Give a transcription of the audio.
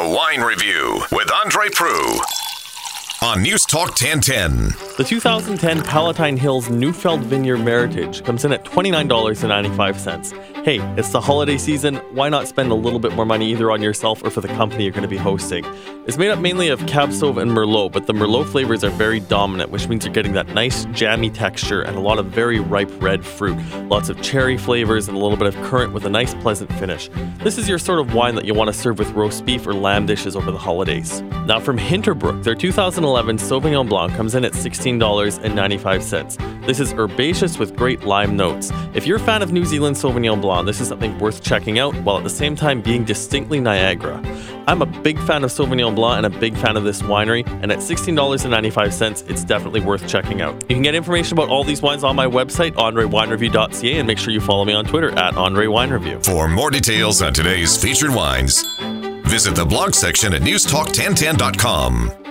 The Wine Review with Andre Proulx on News Talk 1010. The 2010 Palatine Hills Neufeld Vineyard Meritage comes in at $29.95. Hey, it's the holiday season. Why not spend a little bit more money either on yourself or for the company you're going to be hosting? It's made up mainly of Cab Sauv and Merlot, but the Merlot flavors are very dominant, which means you're getting that nice jammy texture and a lot of very ripe red fruit. Lots of cherry flavors and a little bit of currant with a nice pleasant finish. This is your sort of wine that you want to serve with roast beef or lamb dishes over the holidays. Now from Hinterbrook, their 2011 Sauvignon Blanc comes in at $16.95. This is herbaceous with great lime notes. If you're a fan of New Zealand Sauvignon Blanc, this is something worth checking out while at the same time being distinctly Niagara. I'm a big fan of Sauvignon Blanc and a big fan of this winery, and at $16.95, it's definitely worth checking out. You can get information about all these wines on my website, andrewinereview.ca, and make sure you follow me on Twitter at Andre Wine Review. For more details on today's featured wines, visit the blog section at newstalk1010.com.